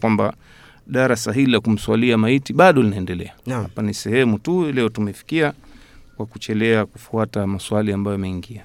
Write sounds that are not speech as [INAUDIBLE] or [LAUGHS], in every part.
kwamba darasa hili la kumswalia maiti bado linaendelea. Hapa ni sehemu tu leo tumefikia kwa kuchelea kufuata maswali ambayo yameingia.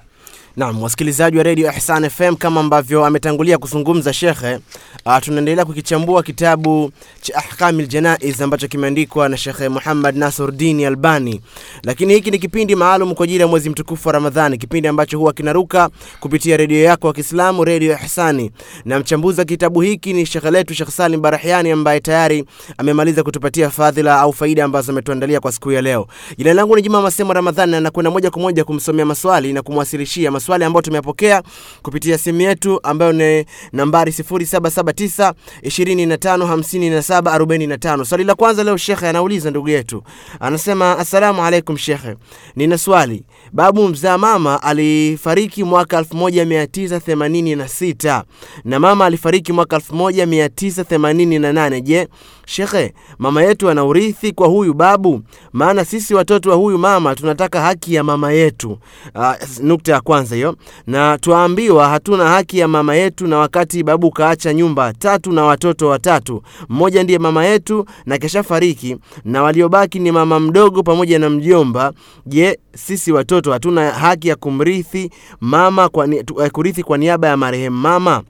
Naam, wasikilizaji wa redio Ihsan FM, kama ambavyo ametangulia kuzungumza shekhe, uh, tunaendelea kukichambua kitabu cha Ahkamil Janaiz ambacho kimeandikwa na Shekhe Muhammad Nasruddin Albani, lakini hiki ni kipindi maalum kwa ajili ya mwezi mtukufu wa Ramadhani, kipindi ambacho huwa kinaruka kupitia redio yako ya Kiislamu, redio Ihsani, na mchambuzi wa kitabu hiki ni shekhe letu Shekh Salim Barahiani ambaye tayari amemaliza kutupatia fadhila au faida ambazo ametuandalia kwa siku ya leo. Jina langu ni Juma Masemo Ramadhani na nakwenda moja kwa moja kumsomea maswali na kumwasilishia maswali ambayo tumeyapokea kupitia simu yetu ambayo ni nambari 0779 2557 45. Swali la kwanza leo shekhe anauliza ndugu yetu, anasema assalamu alaikum shekhe, nina swali. Babu mzaa mama alifariki mwaka 1986 na mama alifariki mwaka 1988. Je, shekhe, mama yetu ana urithi kwa huyu babu? Maana sisi watoto wa huyu mama tunataka haki ya mama yetu. Uh, nukta ya kwanza hiyo, na tuambiwa hatuna haki ya mama yetu, na wakati babu kaacha nyumba tatu na watoto watatu, mmoja ndiye mama yetu na kesha fariki, na waliobaki ni mama mdogo pamoja na mjomba. Je, sisi watoto hatuna haki ya kumrithi mama kwa eh, kurithi kwa niaba ya marehemu mama?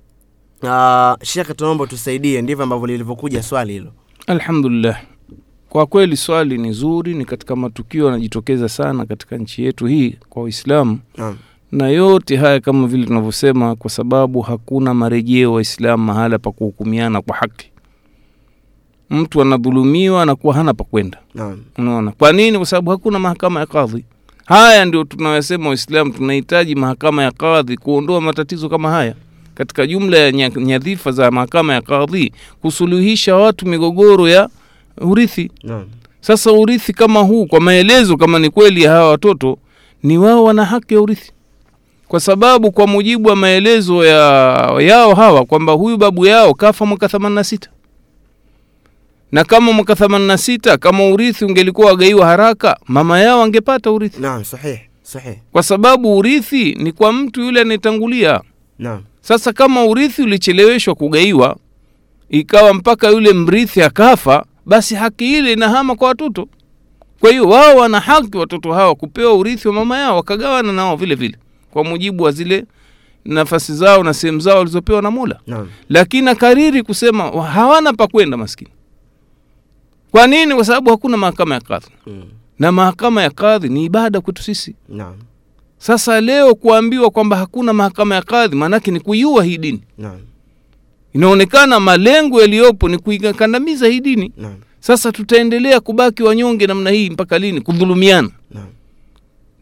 Uh, Shekhe, tunaomba tusaidie. Ndivyo ambavyo lilivyokuja swali hilo. Alhamdulillah, kwa kweli swali ni zuri, ni katika matukio yanajitokeza sana katika nchi yetu hii kwa Waislamu Naam. Na yote haya kama vile tunavyosema, kwa sababu hakuna marejeo Waislamu mahala pa kuhukumiana kwa haki. Mtu anadhulumiwa anakuwa hana pa kwenda. Unaona kwa nini? Kwa sababu hakuna mahakama ya kadhi. Haya ndio tunayosema Waislamu, tunahitaji mahakama ya kadhi kuondoa matatizo kama haya katika jumla ya nyadhifa za mahakama ya kadhi, kusuluhisha watu migogoro ya urithi. Naam. Sasa urithi kama huu, kwa maelezo kama ni kweli hawa watoto, ni wao wana haki ya urithi, kwa sababu kwa mujibu wa maelezo ya yao hawa kwamba huyu babu yao kafa mwaka 86 na kama mwaka 86 kama urithi ungelikuwa wagaiwa haraka, mama yao angepata urithi, Naam, sahih. Sahih. kwa sababu urithi ni kwa mtu yule anayetangulia. Naam. Sasa kama urithi ulicheleweshwa kugaiwa, ikawa mpaka yule mrithi akafa, basi haki ile inahama kwa watoto. Kwa hiyo wao wana haki watoto hawa kupewa urithi wa mama yao, wakagawana nao vile vile kwa mujibu wa zile nafasi zao na sehemu zao walizopewa na Mola. no. Lakini akariri kusema hawana pa kwenda maskini. Kwa nini? Kwa sababu hakuna mahakama ya kadhi, Mm. na mahakama ya kadhi ni ibada kwetu sisi. no. Sasa leo kuambiwa kwamba hakuna mahakama ya kadhi, maanake ni kuiua hii dini. no. Inaonekana malengo yaliyopo ni kuikandamiza hii dini. no. Sasa tutaendelea kubaki wanyonge namna hii mpaka lini? Kudhulumiana.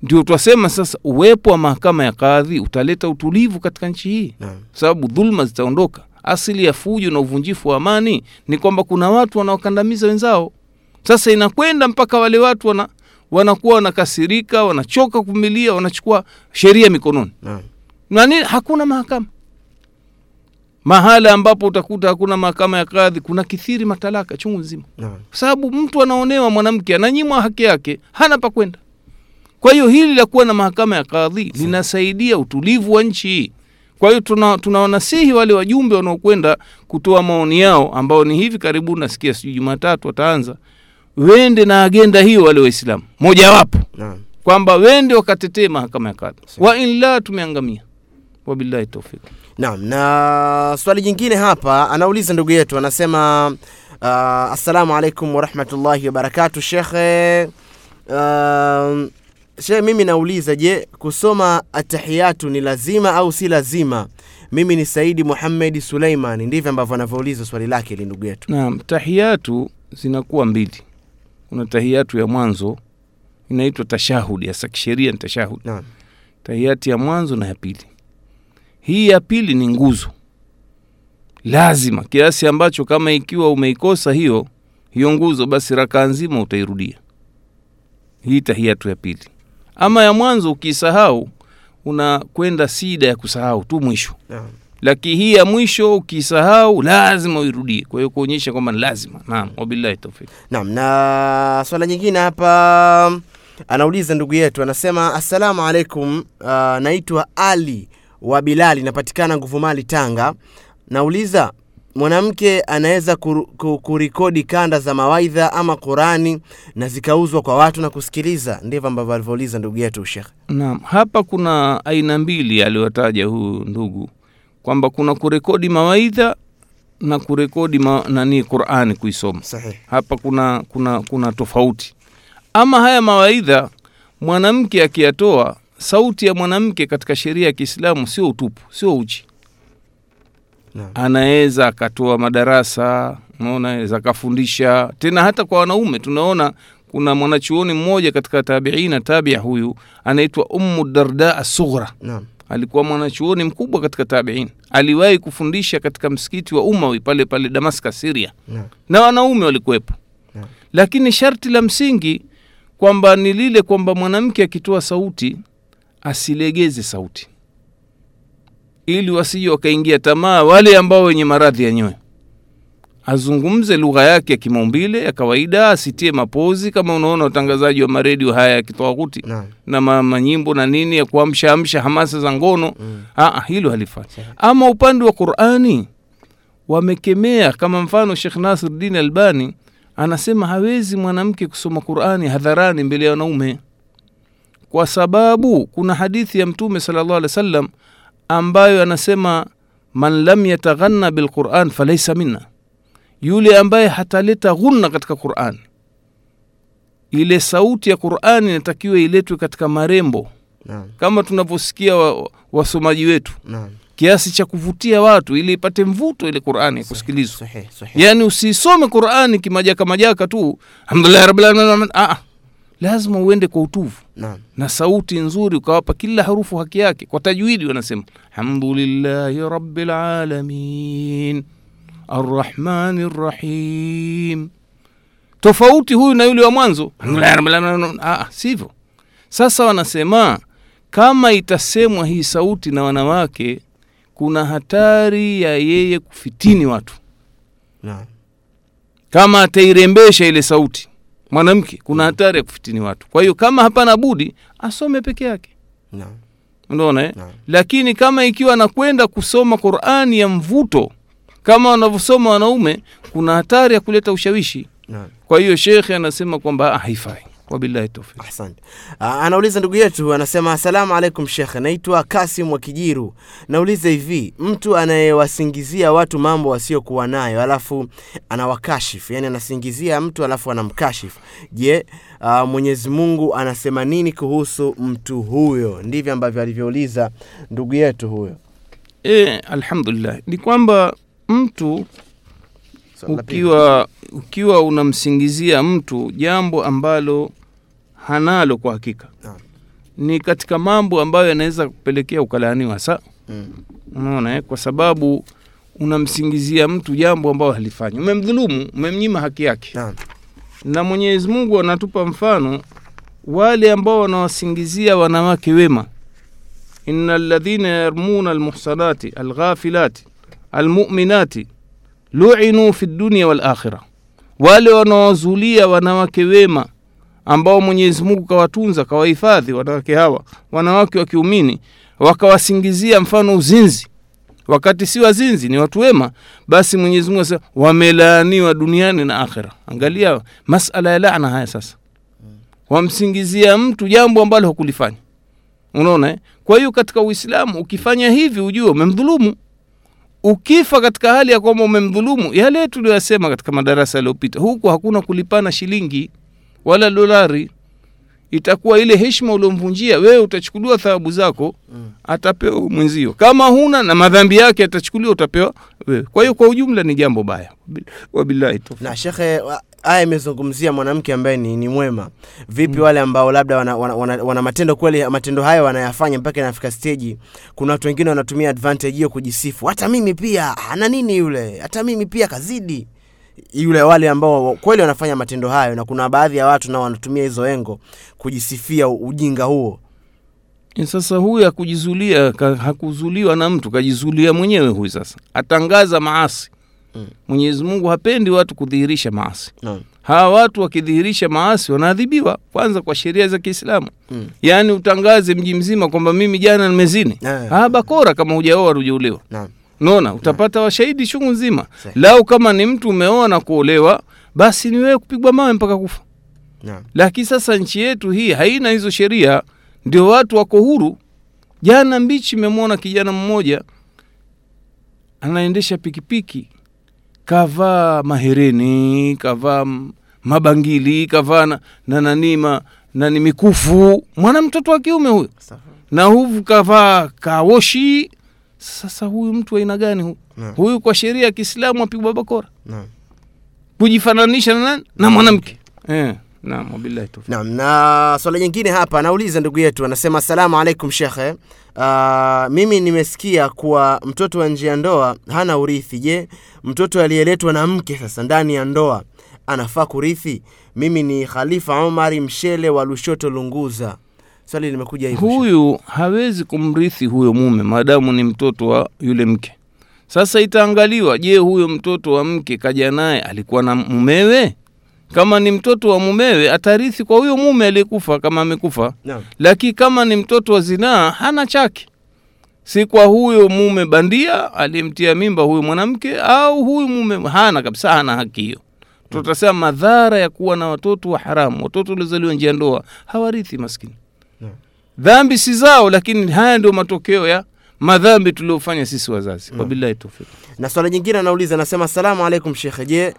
Ndio twasema sasa, uwepo wa mahakama ya kadhi utaleta utulivu katika nchi hii, Naam. sababu dhulma zitaondoka. Asili ya fujo na uvunjifu wa amani ni kwamba kuna watu wanaokandamiza wenzao. Sasa inakwenda mpaka wale watu wana wanakuwa wanakasirika, wanachoka kuvumilia, wanachukua sheria mikononi Naam. na? Hakuna mahakama. Mahala ambapo utakuta hakuna mahakama ya kadhi, kuna kithiri matalaka chungu nzima, kwa sababu mtu anaonewa, mwanamke ananyimwa haki yake, hana pa kwenda. Kwa hiyo hili la kuwa na mahakama ya kadhi linasaidia utulivu wa nchi. Kwa hiyo tuna, tunawanasihi wale wajumbe wanaokwenda kutoa maoni yao, ambao ni hivi karibuni, nasikia sijui Jumatatu wataanza, wende na agenda hiyo, wale Waislamu mojawapo kwamba wende wakatetee mahakama ya kadhi, wa inla tumeangamia. Wabillahi taufik. Naam, na swali jingine hapa anauliza ndugu yetu anasema uh, assalamu alaikum warahmatullahi wabarakatu shekhe. Uh, shekhe, mimi nauliza, je, kusoma atahiyatu ni lazima au si lazima? Mimi ni Saidi Muhammedi Suleiman. Ndivyo ambavyo anavyouliza swali lake ili ndugu yetu. Naam, tahiyatu zinakuwa mbili. Kuna tahiyatu ya mwanzo inaitwa tashahudi, hasa kisheria ni tashahudi, Naam, tahiyati ya mwanzo na ya pili. Hii ya pili ni nguzo lazima, kiasi ambacho kama ikiwa umeikosa hiyo hiyo nguzo, basi rakaa nzima utairudia. Hii tahiyatu ya pili. Ama ya mwanzo ukisahau, unakwenda sida ya kusahau tu mwisho naam. lakini hii ya mwisho ukisahau lazima uirudie. Kwa hiyo kuonyesha kwamba ni lazima. Naam, wabillahi taufik. Naam, na swala nyingine hapa anauliza ndugu yetu anasema, assalamu alaikum, uh, naitwa Ali wa Bilali, napatikana nguvu mali Tanga. Nauliza, mwanamke anaweza kurekodi kanda za mawaidha ama Qurani na zikauzwa kwa watu na kusikiliza. Ndivyo ambavyo alivyouliza ndugu yetu Sheikh. Naam, hapa kuna aina mbili aliyotaja huyu ndugu kwamba kuna kurekodi mawaidha na kurekodi ma, nani Qur'ani kuisoma. Sahihi. Hapa kuna kuna kuna tofauti. Ama haya mawaidha mwanamke akiyatoa, sauti ya mwanamke katika sheria ya Kiislamu sio utupu, sio uchi. Anaweza akatoa madarasa, unaona, akafundisha. Tena hata kwa wanaume tunaona kuna mwanachuoni mmoja katika tabiina tabia huyu anaitwa Ummu Darda As-Sughra. Alikuwa mwanachuoni mkubwa katika tabiin. Aliwahi kufundisha katika msikiti wa umawi pale pale damaskas siria Naam. na wanaume walikuwepo. Lakini sharti la msingi kwamba ni lile kwamba mwanamke akitoa sauti asilegeze sauti ili wasije wakaingia tamaa wale ambao wenye maradhi ya nyoyo. Azungumze lugha yake ya kimaumbile ya kawaida asitie mapozi kama unaona utangazaji wa maredio haya ya kitwaguti na, na ma, manyimbo na nini ya kuamsha amsha hamasa za ngono. Mm. Aa, hilo halifai. Ama upande wa qurani wamekemea kama mfano shekh din albani anasema hawezi mwanamke kusoma qurani hadharani mbele ya wanaume. Kwa sababu kuna hadithi ya mtume salllah alih wa wasallam ambayo anasema man lam yataghanna bilquran falaisa minna yule ambaye hataleta ghunna katika qurani ile sauti ya qurani inatakiwa iletwe katika marembo Naam. kama tunavyosikia wa- wasomaji wetu Naam. kiasi cha kuvutia watu ili ipate mvuto ile qurani ya kusikilizwa yaani usisome qurani kimajaka majaka tu alhamdulillah rabbil alamin ah. Lazima uende kwa utuvu. Na, na sauti nzuri ukawapa kila harufu haki yake. Kwa tajwidi wanasema alhamdulillahi rabilalamin arrahmani rrahim tofauti huyu na yule wa mwanzo. Ah, sivyo. Sasa wanasema kama itasemwa hii sauti na wanawake kuna hatari ya yeye kufitini watu. Na. kama atairembesha ile sauti mwanamke kuna hatari ya kufitini watu kwa hiyo kama hapana budi asome peke yake no. unaona eh? Naam. lakini kama ikiwa anakwenda kusoma qurani ya mvuto kama wanavyosoma wanaume kuna hatari ya kuleta ushawishi no. kwa hiyo shekhe anasema kwamba ah, haifai wabillahi taufiq Asante. Ah, Anauliza ndugu yetu anasema, asalamu alaikum shekhe, naitwa Kasim wa Kijiru. Nauliza hivi, mtu anayewasingizia watu mambo wasiokuwa nayo alafu anawakashifu, yani anasingizia mtu alafu anamkashifu, je, ah, Mwenyezi Mungu anasema nini kuhusu mtu huyo? Ndivyo ambavyo alivyouliza ndugu yetu huyo. e, alhamdulillah ni kwamba mtu Ukiwa ukiwa unamsingizia mtu jambo ambalo hanalo kwa hakika ni katika mambo ambayo yanaweza kupelekea ukalaaniwa sa? Mm. unaona eh? kwa sababu unamsingizia mtu jambo ambayo halifanyi. Umemdhulumu umemnyima haki yake. Na mwenyezi mungu anatupa mfano wale ambao wanawasingizia wanawake wema. Ina ladhina yarmuna almuhsanati alghafilati almuminati luinu fi dunia walakhira wale wanaozulia wanawake wema ambao mwenyezi mungu kawatunza kawahifadhi wanawake hawa wanawake wa kiumini wakawasingizia mfano uzinzi. Wakati si wazinzi ni watu wema basi mwenyezi mungu asema wamelaaniwa duniani na akhira angalia masala ya laana haya sasa. Wamsingizia mtu jambo ambalo hakulifanya. Unaona eh? kwa hiyo katika uislamu ukifanya hivi ujue umemdhulumu ukifa katika hali ya kwamba umemdhulumu yale tuliyoyasema katika madarasa yaliyopita huku hakuna kulipana shilingi wala dolari itakuwa ile heshima uliomvunjia wewe utachukuliwa thawabu zako Mm. atapewa mwenzio. Kama huna na madhambi yake atachukuliwa utapewa wewe. Kwa hiyo kwa ujumla ni jambo baya. Wabillahi tu na shekhe wa- aya imezungumzia mwanamke ambaye ni, ni mwema. Vipi wale ambao labda wana, wana, wana, wana matendo kweli matendo hayo wanayafanya mpaka inafika steji? Kuna watu wengine wanatumia advantage hiyo kujisifu. Hata mimi pia ana nini yule? Hata mimi pia kazidi yule wale ambao kweli wanafanya matendo hayo na kuna baadhi ya watu nao wanatumia hizo engo kujisifia ujinga huo sasa huyu hakujizulia hakuzuliwa na mtu kajizulia mwenyewe huyu sasa atangaza maasi Mm. mwenyezi mungu hapendi watu kudhihirisha maasi mm. hawa watu wakidhihirisha maasi wanaadhibiwa kwanza kwa sheria za kiislamu Mm. yaani utangaze mji mzima kwamba mimi jana nimezini yeah. ah, bakora kama hujaoa hujaolewa Naam. Naona utapata washahidi chungu nzima. Lau kama ni mtu umeoa na kuolewa basi ni wewe kupigwa mawe mpaka kufa. Lakini sasa nchi yetu hii haina hizo sheria ndio watu wako huru. Jana mbichi imemwona kijana mmoja anaendesha pikipiki kavaa mahereni kavaa mabangili kavaa na, na nani ma, nani mikufu. Mwana mtoto wa kiume huyo. Na huvu kavaa kawoshi sasa huyu mtu aina gani huyu no. huyu kwa sheria ya kiislamu apigwa bakora no. kujifananisha na nani na mwanamke eh, naam wabillahi tawfiq Naam, na swala nyingine hapa anauliza ndugu yetu anasema asalamu alaikum shekhe. Uh, mimi nimesikia kuwa mtoto wa nje ya ndoa hana urithi. Je, mtoto aliyeletwa na mke sasa ndani ya ndoa anafaa kurithi? Mimi ni Khalifa Omari Mshele wa Lushoto Lunguza. Swali limekuja hivi, huyu hawezi kumrithi huyo mume maadamu ni mtoto wa yule mke. Sasa itaangaliwa je huyo mtoto wa mke kaja naye alikuwa na mumewe? Kama ni mtoto wa mumewe atarithi kwa huyo mume aliyekufa kama amekufa. Lakini kama ni mtoto wa zinaa hana chake. Si kwa huyo mume bandia aliyemtia mimba huyu mwanamke au huyu mume hana kabisa hana haki hiyo. Tutasema madhara ya kuwa na watoto wa haramu. Watoto waliozaliwa nje ya ndoa hawarithi maskini. Dhambi si zao lakini haya ndio matokeo ya madhambi tuliofanya sisi wazazi. Wabillahi tawfik Na swala nyingine anauliza anasema asalamu alaikum shekhe. Je,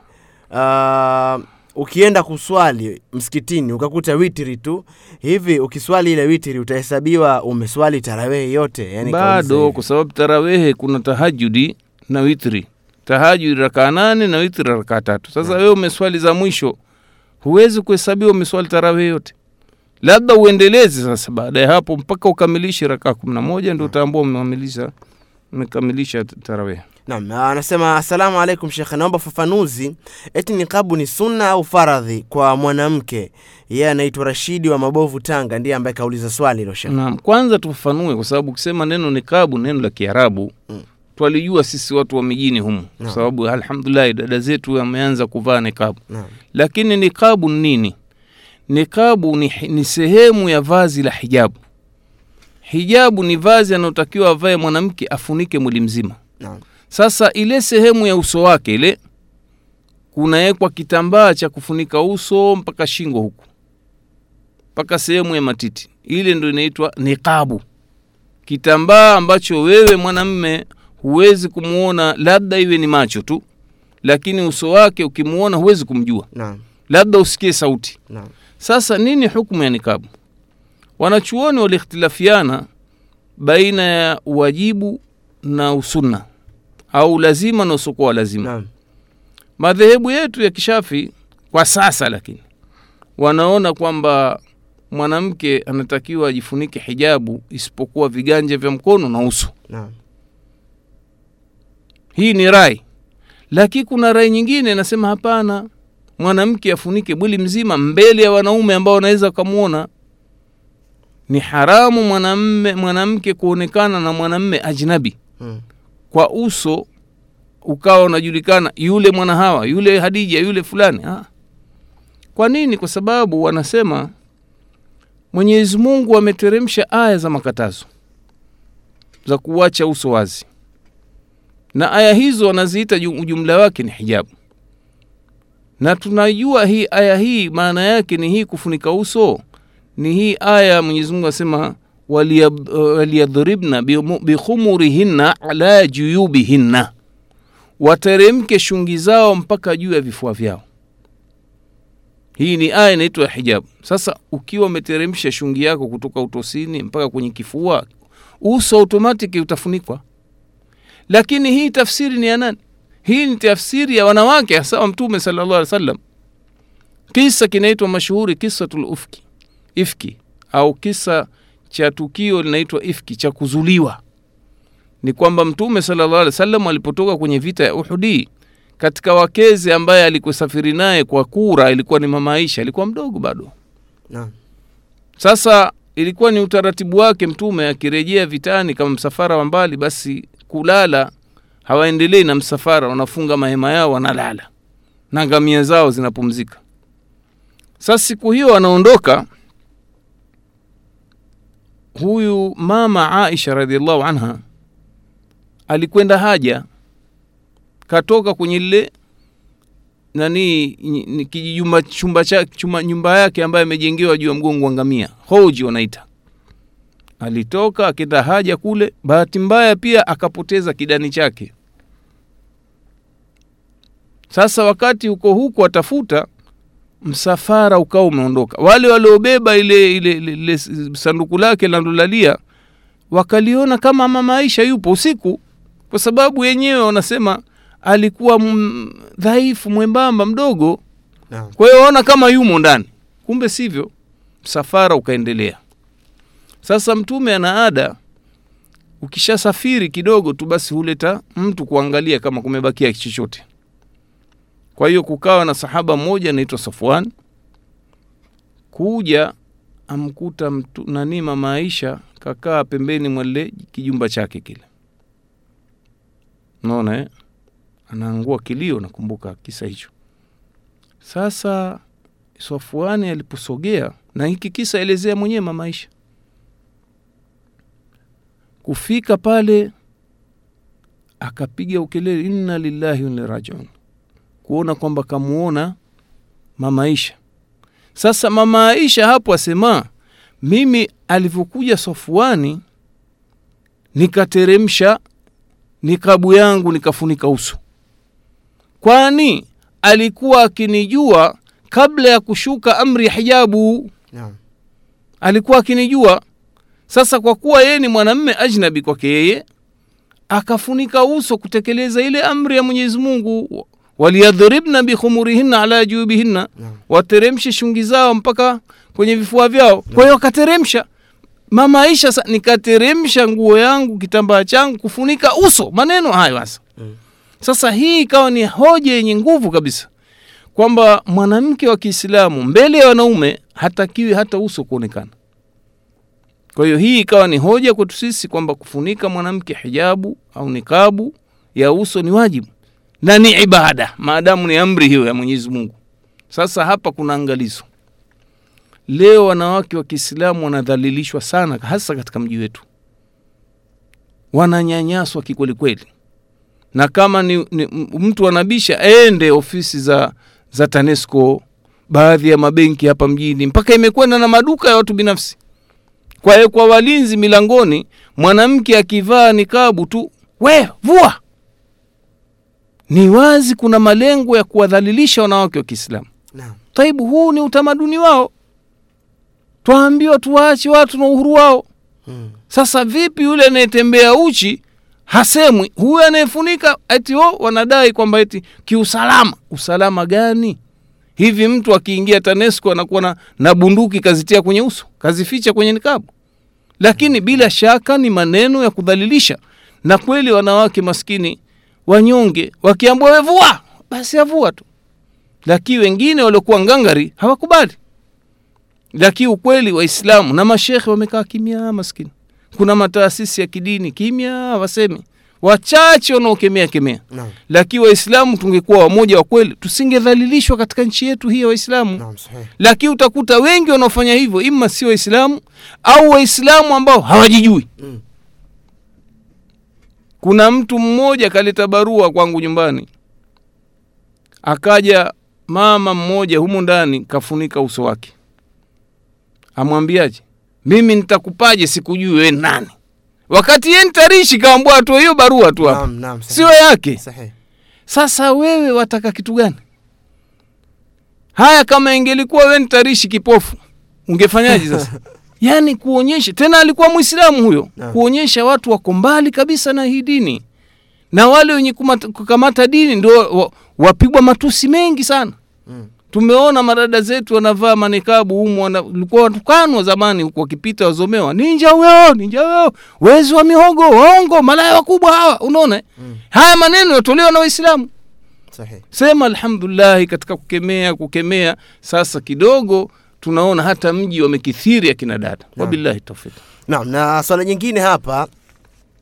uh, ukienda kuswali msikitini ukakuta witiri tu hivi, ukiswali ile witiri utahesabiwa umeswali tarawehi yote? Yani bado kwa sababu tarawehe kuna tahajudi na witri. Tahajudi rakaa nane na witri rakaa tatu. Sasa wewe umeswali za mwisho huwezi kuhesabiwa umeswali tarawehe yote labda uendeleze sasa baada ya hapo mpaka ukamilishe rakaa kumi na moja ndio utaambua umekamilisha umekamilisha tarawih Naam, anasema asalamu alaikum shekhe, naomba fafanuzi eti niqabu ni sunna au faradhi kwa mwanamke. Yeye anaitwa Rashidi wa Mabovu, Tanga, ndiye ambaye kauliza swali hilo shekhe. Naam, kwanza tufafanue kwa sababu ukisema neno nikabu neno la Kiarabu Mm. twalijua sisi watu wa mijini humu kwa sababu alhamdulillah dada zetu wameanza kuvaa nikabu, Naam. lakini nikabu ni nini? Nikabu ni, ni sehemu ya vazi la hijabu. Hijabu ni vazi anayotakiwa avae mwanamke afunike mwili mzima. Sasa ile sehemu ya uso wake ile kunawekwa kitambaa cha kufunika uso mpaka shingo huku mpaka sehemu ya matiti, ile ndo inaitwa niqabu, kitambaa ambacho wewe mwanamme huwezi kumwona, labda iwe ni macho tu, lakini uso wake ukimwona huwezi kumjua, labda usikie sauti. Naam. Sasa nini hukumu ya nikabu? Wanachuoni waliikhtilafiana baina ya wajibu na usunna au lazima na usiokuwa lazima. Naam. Madhehebu yetu ya kishafi kwa sasa, lakini wanaona kwamba mwanamke anatakiwa ajifunike hijabu isipokuwa viganja vya mkono na uso. Naam. Hii ni rai, lakini kuna rai nyingine inasema hapana, mwanamke afunike mwili mzima mbele ya wanaume ambao wanaweza wakamwona. Ni haramu mwanamme mwanamke kuonekana na mwanamme ajnabi hmm. kwa uso ukawa unajulikana yule mwana hawa yule Hadija yule fulani ha. Kwa nini? Kwa sababu wanasema Mwenyezi Mungu ameteremsha aya za makatazo za kuwacha uso wazi, na aya hizo wanaziita ujumla wake ni hijabu, na tunajua hii aya hii maana yake ni hii kufunika uso, ni hii aya Mwenyezi Mungu asema waliyadhribna bikhumurihinna ala juyubihinna, wateremke shungi zao mpaka juu ya vifua vyao. Hii ni aya inaitwa hijabu. Sasa ukiwa umeteremsha shungi yako kutoka utosini mpaka kwenye kifua, uso automatic utafunikwa. Lakini hii tafsiri ni ya nani? Hii ni tafsiri ya wanawake, hasa wa Mtume llah alih wasallam. Kisa kinaitwa mashuhuri kisatul ufki, ifki au kisa cha tukio linaitwa ifki cha kuzuliwa ni kwamba mtume sala llah alih wasallam alipotoka kwenye vita ya Uhudi, katika wakezi ambaye alikusafiri naye kwa kura ilikuwa ni mama Aisha, alikuwa mdogo bado. na. Sasa ilikuwa ni utaratibu wake mtume akirejea vitani kama msafara wa mbali, basi kulala hawaendelei na msafara, wanafunga mahema yao, wanalala. Na ngamia zao zinapumzika. Sasa siku hiyo anaondoka huyu mama Aisha radiallahu anha alikwenda haja. Katoka kwenye lile nani ni- ni chumba chuma nyumba yake ambayo amejengewa juu ya mgongo wa ngamia. Hoji wanaita. Alitoka akenda haja kule. Bahati mbaya pia akapoteza kidani chake sasa wakati uko huku watafuta msafara ukawa umeondoka. Wale waliobeba ile, ile, ile, ile sanduku lake landolalia wakaliona kama mama Aisha yupo usiku kwa sababu yenyewe wanasema alikuwa dhaifu mwembamba mdogo. Naam. kwa hiyo waona kama yumo ndani. Kumbe sivyo msafara ukaendelea. Sasa mtume ana ada ukishasafiri kidogo tu basi huleta mtu kuangalia kama kumebakia chochote kwa hiyo kukawa na sahaba mmoja anaitwa safwan kuja amkuta mtu nani mama aisha kakaa pembeni mwa lile kijumba chake kile. Naona eh? anaangua kilio nakumbuka kisa hicho. Sasa safuani aliposogea na hiki kisa elezea mwenyewe mama Aisha. Kufika pale akapiga ukelele inna lillahi wa kuona kwamba kamuona mama Aisha. Sasa mama Aisha hapo asema mimi alivyokuja Safuani nikateremsha nikabu yangu nikafunika uso. Kwani alikuwa akinijua kabla ya kushuka amri ya hijabu? Yeah. alikuwa akinijua. Sasa kwa kuwa yeye ni mwanamme ajnabi kwake yeye akafunika uso kutekeleza ile amri ya mwenyezi mungu waliyadhribna bikhumurihinna ala jubihinna. Wateremshe shungi zao mpaka kwenye vifua vyao. Kwa hiyo akateremsha mama aisha sa, nikateremsha nguo yangu kitambaa changu kufunika uso. Maneno hayo hasa. Mm. sasa hii ikawa ni hoja yenye nguvu kabisa. Kwamba mwanamke wa kiislamu mbele ya wanaume hatakiwi hata uso kuonekana. Kwa hiyo hii ikawa ni hoja kwetu sisi kwamba kufunika mwanamke hijabu au nikabu ya uso ni wajibu na ni ibada. Maadamu ni amri hiyo ya mwenyezi mungu. Sasa hapa kuna angalizo. Leo wanawake wa kiislamu wanadhalilishwa sana hasa katika mji wetu. Wananyanyaswa kikwelikweli na kama ni, ni mtu anabisha ende ofisi za za tanesco baadhi ya mabenki hapa mjini mpaka imekwenda na maduka ya watu binafsi. Kwa kwa walinzi milangoni mwanamke akivaa nikabu tu we vua ni wazi kuna malengo ya kuwadhalilisha wanawake wa kiislamu. Naam. taibu huu ni utamaduni wao. Twaambiwa tuwaache watu na uhuru wao. Hmm. sasa vipi yule anayetembea uchi hasemwi? Huyu anayefunika eti o wanadai kwamba eti kiusalama. Usalama gani? Hivi mtu akiingia tanesco anakuwa na, na bunduki kazitia kwenye uso kazificha kwenye nikabu. Lakini bila shaka ni maneno ya kudhalilisha. Na kweli wanawake maskini wanyonge wakiambua wevua basi avua tu. Lakini wengine waliokuwa ngangari hawakubali. Lakini ukweli waislamu na mashekhe wamekaa kimya maskini. Kuna mataasisi ya kidini kimya wasemi wachache wanaokemea kemea. No. lakini waislamu tungekuwa wamoja wa kweli tusingedhalilishwa katika nchi yetu hii ya waislamu. No, lakini utakuta wengi wanaofanya hivyo ima si waislamu au waislamu ambao hawajijui. Mm. Kuna mtu mmoja kaleta barua kwangu nyumbani. Akaja mama mmoja humu ndani kafunika uso wake. Amwambiaje? Mimi nitakupaje sikujui we nani? Wakati ye ntarishi kaambua tu hiyo barua tu hapa. Sio yake. Sahi. sasa wewe wataka kitu gani? Haya kama ingelikuwa we ntarishi kipofu ungefanyaje sasa [LAUGHS] yaani kuonyesha tena alikuwa mwislamu huyo Naam. kuonyesha watu wako mbali kabisa na hii dini na wale wenye kukamata dini ndio wapigwa matusi mengi sana Mm. tumeona madada zetu wanavaa manikabu umu walikuwa watukanwa zamani huku wakipita wazomewa ninja huyo ninja huyo wezi wa mihogo waongo malaya wakubwa hawa unaona eh? Mm. haya maneno yatolewa na waislamu sema alhamdulillahi katika kukemea kukemea sasa kidogo tunaona hata mji wamekithiri akina dada. Wabillahi taufik Naam, na swala nyingine hapa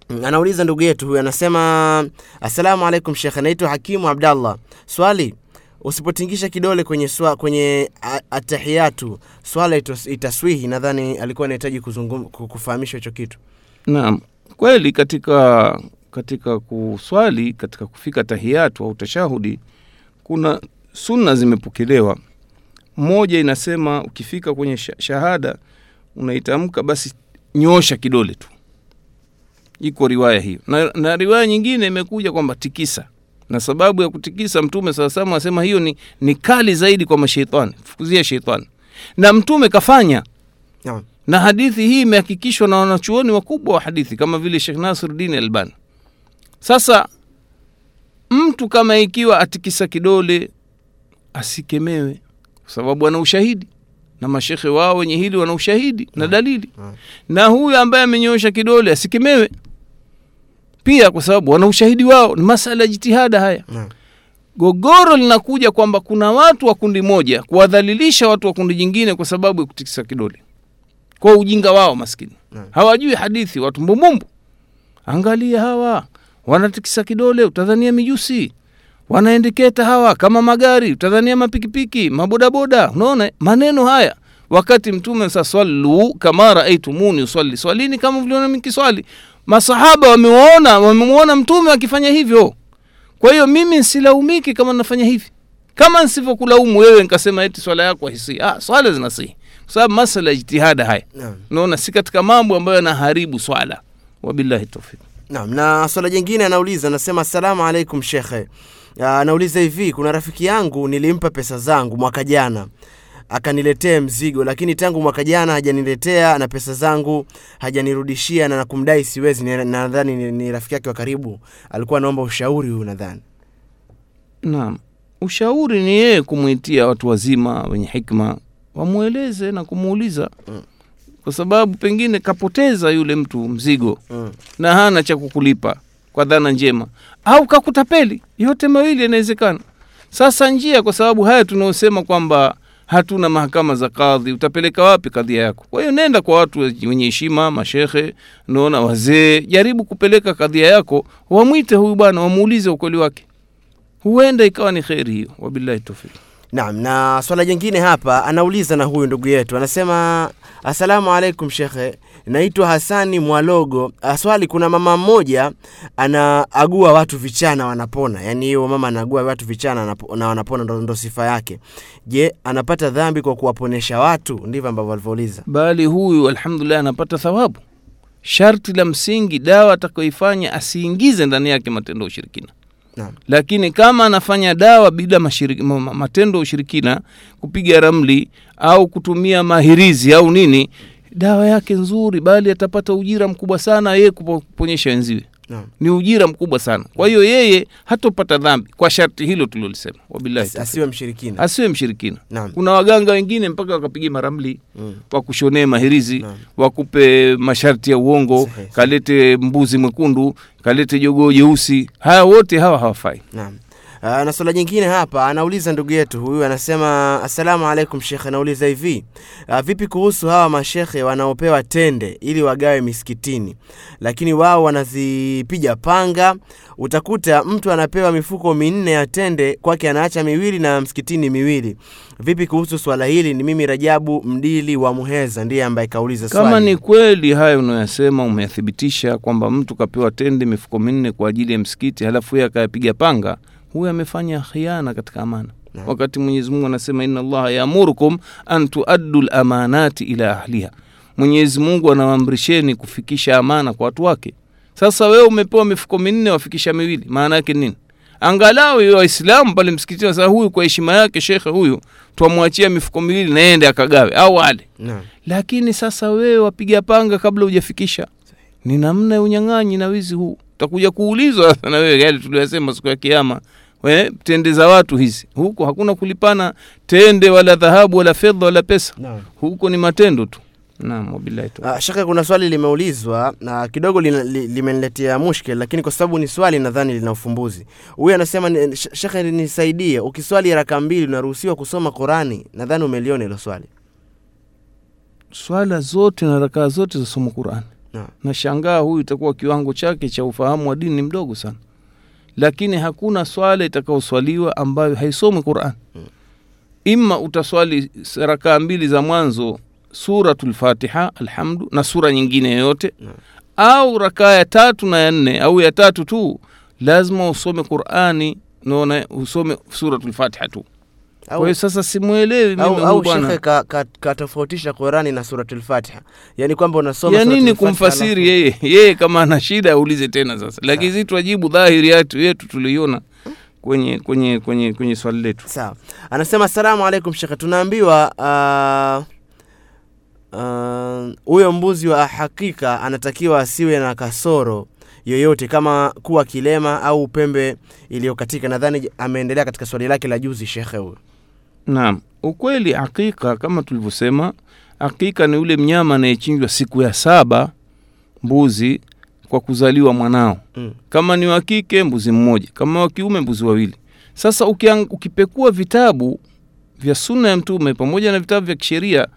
mm, anauliza ndugu yetu huyu anasema assalamu alaikum shekh anaitwa hakimu abdallah. Swali usipotingisha kidole kwenye swa, kwenye atahiyatu swala itaswihi nadhani alikuwa anahitaji kufahamisha hicho kitu. Naam kweli katika katika kuswali katika kufika tahiyatu au tashahudi kuna sunna zimepokelewa moja inasema ukifika kwenye shahada unaitamka basi nyosha kidole tu. Iko riwaya hiyo. Na, na riwaya nyingine imekuja kwamba tikisa. Na sababu ya kutikisa mtume saa salam asema hiyo ni, ni kali zaidi kwa masheitani fukuzia sheitani na mtume kafanya. Yeah. na hadithi hii imehakikishwa na wanachuoni wakubwa wa hadithi kama vile shekh Nasruddin Albani. Sasa mtu kama ikiwa atikisa kidole asikemewe, kwa sababu ana ushahidi. Na mashekhe wao wenye hili wana ushahidi na dalili, na huyu ambaye amenyoosha kidole asikemewe pia, kwa sababu wana ushahidi wao. Ni masala ya jitihada haya. Naam. Gogoro linakuja kwamba kuna watu wa kundi moja kuwadhalilisha watu wa kundi jingine kwa sababu ya kutikisa kidole. Kwa ujinga wao maskini. Hawajui hadithi watu mbumbumbu angalia hawa wanatikisa kidole utadhania mijusi wanaendeketa hawa kama magari utadhania mapikipiki mabodaboda unaona? Maneno haya. Wakati mtume sa swallu kama raaitumuni uswali swalini kama viliona mikiswali masahaba wamewaona wamemwona mtume akifanya hivyo. Kwa hiyo mimi silaumiki kama nafanya hivi. Kama nsivyokulaumu wewe nkasema eti swala yako hisi ah, swala zinasihi kwa sababu masala ya jitihada haya. Naam. naona si katika mambo ambayo yanaharibu swala. Wabillahi taufiki Naam, na swala jingine anauliza, anasema asalamu alaikum shekhe. Ah, Anauliza hivi, kuna rafiki yangu nilimpa pesa zangu mwaka jana akaniletea mzigo, lakini tangu mwaka jana hajaniletea na pesa zangu hajanirudishia na nakumdai siwezi. Nadhani ni, ni rafiki yake wa karibu, alikuwa anaomba ushauri huyu. nadhani. naam ushauri ni yeye kumwitia watu wazima wenye hikma wamweleze na kumuuliza Mm. kwa sababu pengine kapoteza yule mtu mzigo Mm. na hana cha kukulipa kwa dhana njema. Au kakutapeli yote mawili yanawezekana. Sasa njia kwa sababu haya tunaosema kwamba hatuna mahakama za kadhi utapeleka wapi kadhia yako? Kwa hiyo nenda kwa watu wenye heshima mashehe naona wazee jaribu kupeleka kadhia yako wamwite huyu bwana wamuulize ukweli wake. Huenda ikawa ni kheri hiyo. Wabillahi tofik Naam, na swala jingine hapa anauliza na huyu ndugu yetu anasema, assalamu alaikum shekhe, naitwa Hasani Mwalogo. Ah, Swali, kuna mama mmoja anaagua watu vichana wanapona, yaani hiyo mama anaagua watu vichana na wanapona, ndo, ndo sifa yake. Je, anapata dhambi kwa kuwaponesha watu? Ndivyo ambavyo alivyouliza. bali huyu alhamdulillah anapata thawabu sharti la msingi dawa atakayoifanya asiingize ndani yake matendo ya ushirikina Na, lakini kama anafanya dawa bila matendo ya ushirikina kupiga ramli au kutumia mahirizi au nini dawa yake nzuri bali atapata ujira mkubwa sana yeye kuponyesha wenziwe Naam. ni ujira mkubwa sana kwa hiyo yeye hatopata dhambi kwa sharti hilo tulilolisema wabillahi Asiwe mshirikina. asiwe mshirikina Naam. kuna waganga wengine mpaka wakapiga maramli Mm. wakushonee mahirizi Naam. wakupe masharti ya uongo Sahihi. kalete mbuzi mwekundu kalete jogoo jeusi haya wote hawa hawafai Naam. Uh, na swala jingine hapa anauliza ndugu yetu huyu anasema asalamu alaikum shekhe. Anauliza hivi uh, vipi kuhusu hawa mashekhe wanaopewa tende ili wagawe misikitini? Lakini wao wanazipiga panga. Utakuta mtu anapewa mifuko minne ya tende kwake anaacha miwili na msikitini miwili. Vipi kuhusu swala hili? Ni mimi rajabu mdili wa muheza ndiye ambaye kauliza kama ni kweli hayo unayosema umeyathibitisha kwamba mtu kapewa tende mifuko minne kwa ajili ya msikiti halafu yeye akayapiga panga huyo amefanya khiana katika amana. Naam. wakati mwenyezi mungu anasema inna allaha yaamurukum an tuaddu lamanati ila ahliha. Mwenyezi mungu anawaamrisheni kufikisha amana kwa watu wake. Sasa wewe umepewa mifuko minne wafikisha miwili. Maana yake nini? Angalau waislamu pale msikitini sasa huyu kwa heshima yake shekhe huyu twamwachia mifuko miwili naende akagawe au ale lakini sasa wewe wapiga panga kabla hujafikisha. Ni namna ya unyang'anyi na wizi huu. Utakuja kuulizwa sasa na wewe yale tuliyosema siku ya kiama We, tende za watu hizi. Huko hakuna kulipana tende wala dhahabu wala fedha wala pesa. Naam. huko ni matendo tu. Uh, shaka kuna swali limeulizwa na kidogo lina- li- limeniletea mushkil lakini kwa sababu ni swali nadhani lina ufumbuzi. Huyu anasema shaka, nisaidie ukiswali raka mbili unaruhusiwa kusoma qurani nadhani umeliona hilo swali. Swala zote na rakaa zote zasoma qurani. Na nashangaa huyu itakuwa kiwango chake cha ufahamu wa dini ni mdogo sana lakini hakuna swala itakaoswaliwa ambayo haisomi quran. Ima utaswali rakaa mbili za mwanzo suratu lfatiha alhamdu na sura nyingine yoyote au rakaa ya tatu na ya nne au ya tatu tu lazima usome qurani naona usome suratulfatiha tu kwa hiyo sasa mimi au, shekhe katofautisha ka, Qurani na suratul Fatiha, yaani kwamba unasoma ya nini kumfasiri yeye? [LAUGHS] Yeye kama ana shida aulize tena sasa. Lakini sisi twajibu dhahiri yetu yetu tuliiona kwenye kwenye kwenye kwenye swali letu. Sawa, anasema asalamu alaikum shekhe, tunaambiwa huyo uh, huyo mbuzi wa hakika anatakiwa asiwe na kasoro yoyote kama kuwa kilema au pembe iliyokatika. Nadhani ameendelea katika swali lake la juzi shekhe huyo. Naam ukweli akika kama tulivyosema akika ni yule mnyama anayechinjwa siku ya saba mbuzi kwa kuzaliwa mwanao. Mm. kama ni wa kike mbuzi mmoja. Kama wa kiume mbuzi wawili. Sasa ukiang, ukipekua vitabu vya sunna ya mtume pamoja na vitabu vya kisheria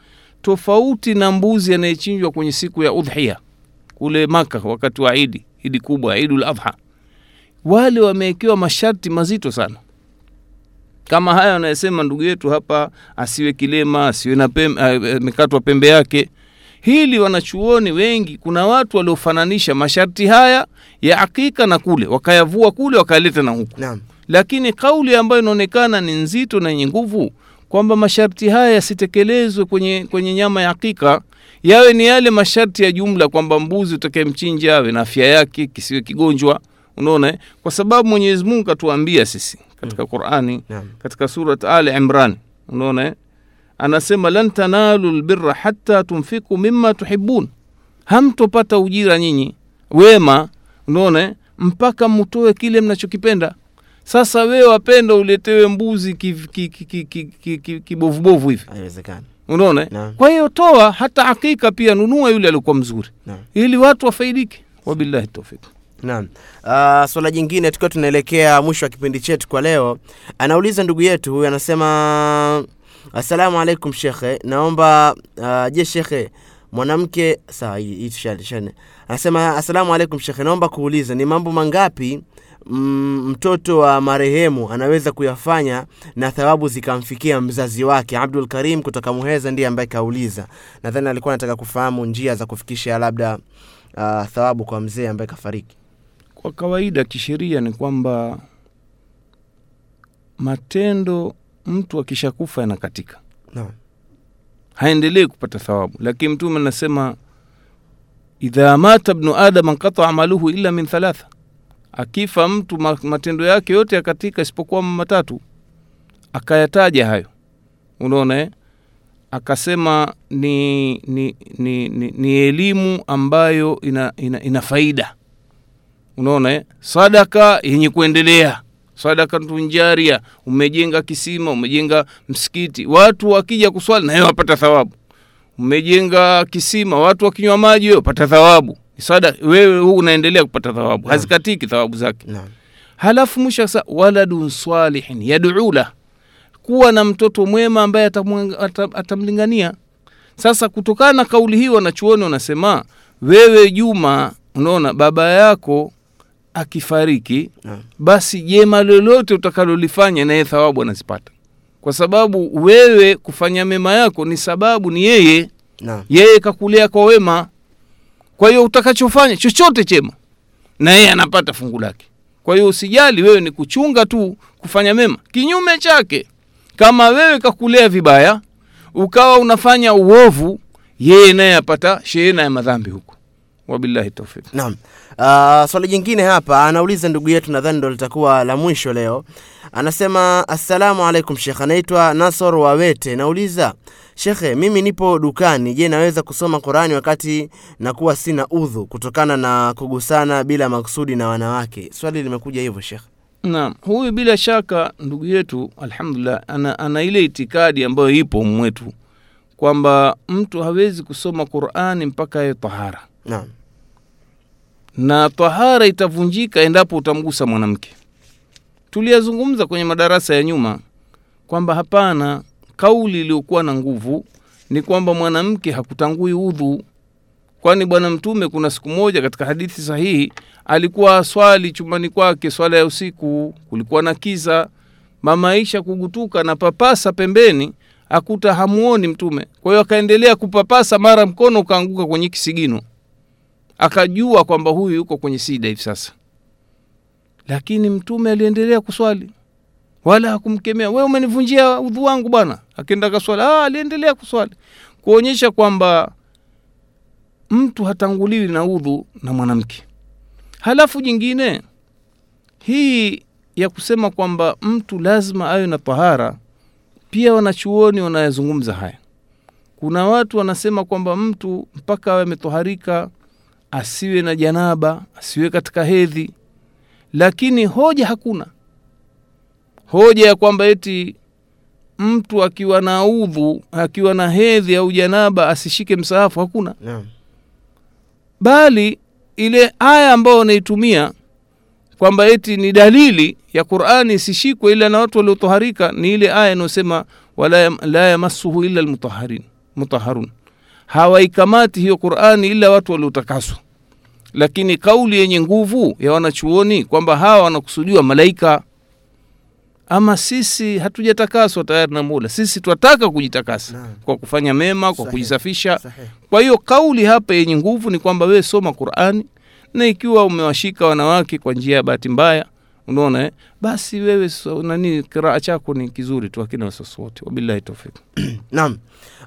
tofauti na mbuzi anayechinjwa kwenye siku ya udhia kule maka wakati wa idi idi kubwa idul adha. Wale wamewekewa masharti mazito sana kama haya anayesema ndugu yetu hapa asiwe kilema asiwe na pembe, amekatwa pembe yake. Hili wanachuoni wengi kuna watu waliofananisha masharti haya ya akika na kule wakayavua kule wakaleta na huku. Naam, lakini kauli ambayo inaonekana ni nzito na yenye nguvu kwamba masharti haya yasitekelezwe kwenye, kwenye nyama ya akika yawe ni yale masharti ya jumla kwamba mbuzi utakayemchinja awe na afya yake kisiwe kigonjwa. Unaona eh? kwa sababu mwenyezi mungu katuambia sisi katika qurani yeah. katika surat ali imran. Unaona eh? anasema lan tanalu lbirra hatta tunfiku mima tuhibun hamtopata ujira nyinyi. Wema unaona eh? mpaka mtoe kile mnachokipenda. Sasa wewe wapenda uletewe mbuzi kibovubovu ki, ki, ki, ki, ki, ki, kibovubovu hivi. Unaona eh? Kwa hiyo toa hata hakika pia nunua yule aliokuwa mzuri. Ili watu wafaidike. Wabillahi taufiq Naam. Uh, swala jingine tukiwa tunaelekea mwisho wa kipindi chetu kwa leo, anauliza ndugu yetu huyu, anasema assalamu alaikum shekhe, naomba uh, je shekhe mwanamke sawa, anasema assalamu alaikum shekhe, naomba kuuliza ni mambo mangapi mm, mtoto wa marehemu anaweza kuyafanya na thawabu zikamfikia mzazi wake. Abdul Karim kutoka Muheza ndiye ambaye kauliza. Nadhani alikuwa anataka kufahamu njia za kufikisha labda uh, thawabu kwa mzee ambaye kafariki. Kwa kawaida kisheria ni kwamba matendo mtu akishakufa yanakatika. No. haendelei kupata thawabu. Lakini mtume anasema idha mata bnu adam anqata amaluhu illa min thalatha. Akifa mtu matendo yake yote yakatika isipokuwa matatu. Akayataja hayo. Unaona eh? akasema ni, ni, ni, ni, ni elimu ambayo ina, ina, ina faida unaona eh? sadaka yenye kuendelea. Sadaka tunjaria umejenga kisima umejenga msikiti. Watu wakija kuswali na wapata thawabu. Umejenga kisima watu wakinywa maji wewe wapata thawabu. Sada wewe huu unaendelea kupata thawabu. Hazikatiki thawabu zake. Naam. halafu mwisho sa waladun salihin yad'u la kuwa na mtoto mwema ambaye atamlingania. Atam, sasa kutokana na kauli hii wanachuoni wanasema wewe juma unaona baba yako akifariki Naam. basi jema lolote utakalolifanya naye thawabu anazipata. Kwa sababu wewe kufanya mema yako ni sababu ni yeye. Na. yeye kakulea kwa wema. Kwa hiyo utakachofanya chochote chema na yeye anapata fungu lake. Kwa hiyo usijali wewe ni kuchunga tu kufanya mema. Kinyume chake kama wewe kakulea vibaya ukawa unafanya uovu yeye naye apata shehena ya madhambi huko wabillahi taufik Naam. Uh, swali jingine hapa anauliza ndugu yetu, nadhani ndo litakuwa la mwisho leo. Anasema assalamu alaikum shekhe, anaitwa Nasor Wawete. Nauliza shekhe, mimi nipo dukani, je, naweza kusoma Qurani wakati nakuwa sina udhu kutokana na kugusana bila makusudi na wanawake? Swali limekuja hivyo shekhe. naam huyu bila shaka ndugu yetu alhamdulillah ana, ana ile itikadi ambayo ipo mwetu kwamba mtu hawezi kusoma qurani mpaka aye tahara Naam. Na tahara itavunjika endapo utamgusa mwanamke. Tuliyazungumza kwenye madarasa ya nyuma kwamba hapana kauli iliyokuwa na nguvu ni kwamba mwanamke hakutangui udhu. Kwani bwana mtume kuna siku moja katika hadithi sahihi alikuwa aswali chumbani kwake swala ya usiku kulikuwa na kiza. Mama aisha kugutuka na papasa pembeni akuta hamuoni mtume. Kwa hiyo akaendelea kupapasa mara mkono ukaanguka kwenye kisigino akajua kwamba huyu yuko kwenye sida hivi sasa. Lakini mtume aliendelea kuswali. Wala hakumkemea we umenivunjia udhu wangu bwana. Akenda kaswali ah, aliendelea kuswali. Kuonyesha kwamba mtu hatanguliwi na udhu na mwanamke. Halafu jingine hii ya kusema kwamba mtu lazima awe na tahara pia wanachuoni wanayazungumza haya. Kuna watu wanasema kwamba mtu mpaka awe ametoharika asiwe na janaba asiwe katika hedhi. Lakini hoja hakuna. Hoja ya kwamba eti mtu akiwa na udhu akiwa na hedhi au janaba asishike msahafu hakuna. Yeah. bali ile aya ambayo wanaitumia kwamba eti ni dalili ya qurani isishikwe ila na watu waliotoharika ni ile aya inayosema la yamassuhu illa almutaharin mutaharun hawaikamati hiyo qurani ila watu waliotakaswa. Lakini kauli yenye nguvu ya wanachuoni kwamba hawa wanakusudiwa malaika. Ama sisi hatujatakaswa tayari na mola. Sisi twataka kujitakasa na, kwa kufanya mema kwa kujisafisha kwa hiyo kauli hapa yenye nguvu ni kwamba wewe soma qurani na ikiwa umewashika wanawake kwa njia ya bahati mbaya unaona eh? basi wewe so, nani kiraa chako ni kizuri tu akina wasiwasi wote wabillahi taufik [CLEARS THROAT] Naam.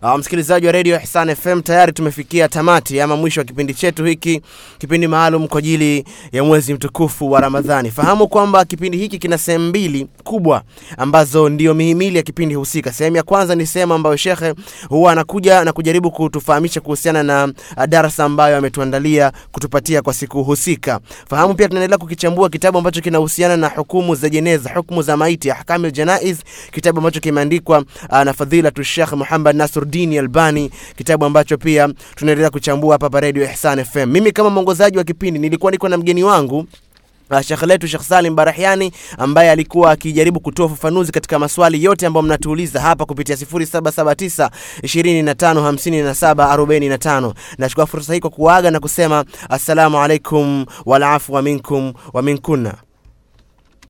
Uh, msikilizaji wa redio Ihsan FM tayari tumefikia tamati ama mwisho wa kipindi chetu hiki, kipindi maalum kwa ajili ya mwezi mtukufu wa Ramadhani. Fahamu kwamba kipindi hiki kina sehemu mbili kubwa ambazo ndio mihimili ya kipindi husika. Sehemu ya kwanza ni sehemu ambayo shekhe huwa anakuja na kujaribu kutufahamisha kuhusiana na uh, darasa ambayo ametuandalia kutupatia kwa siku husika. Fahamu pia tunaendelea kukichambua kitabu ambacho kinahusiana na hukumu za jeneza, hukumu za maiti, ahkamil janaiz, kitabu ambacho kimeandikwa uh, na fadhilatu Sheikh Muhammad Nasruddin Albani, kitabu ambacho pia tunaendelea kuchambua hapa Radio Ihsan FM. Mimi kama mwongozaji wa kipindi nilikuwa niko na mgeni wangu Shekh letu Shekh Salim Barahiani ambaye alikuwa akijaribu kutoa ufafanuzi katika maswali yote ambayo mnatuuliza hapa kupitia 0779 25 57 45. Nachukua fursa hii kwa kuaga na kusema assalamu alaikum wal afwa minkum wa minkunna.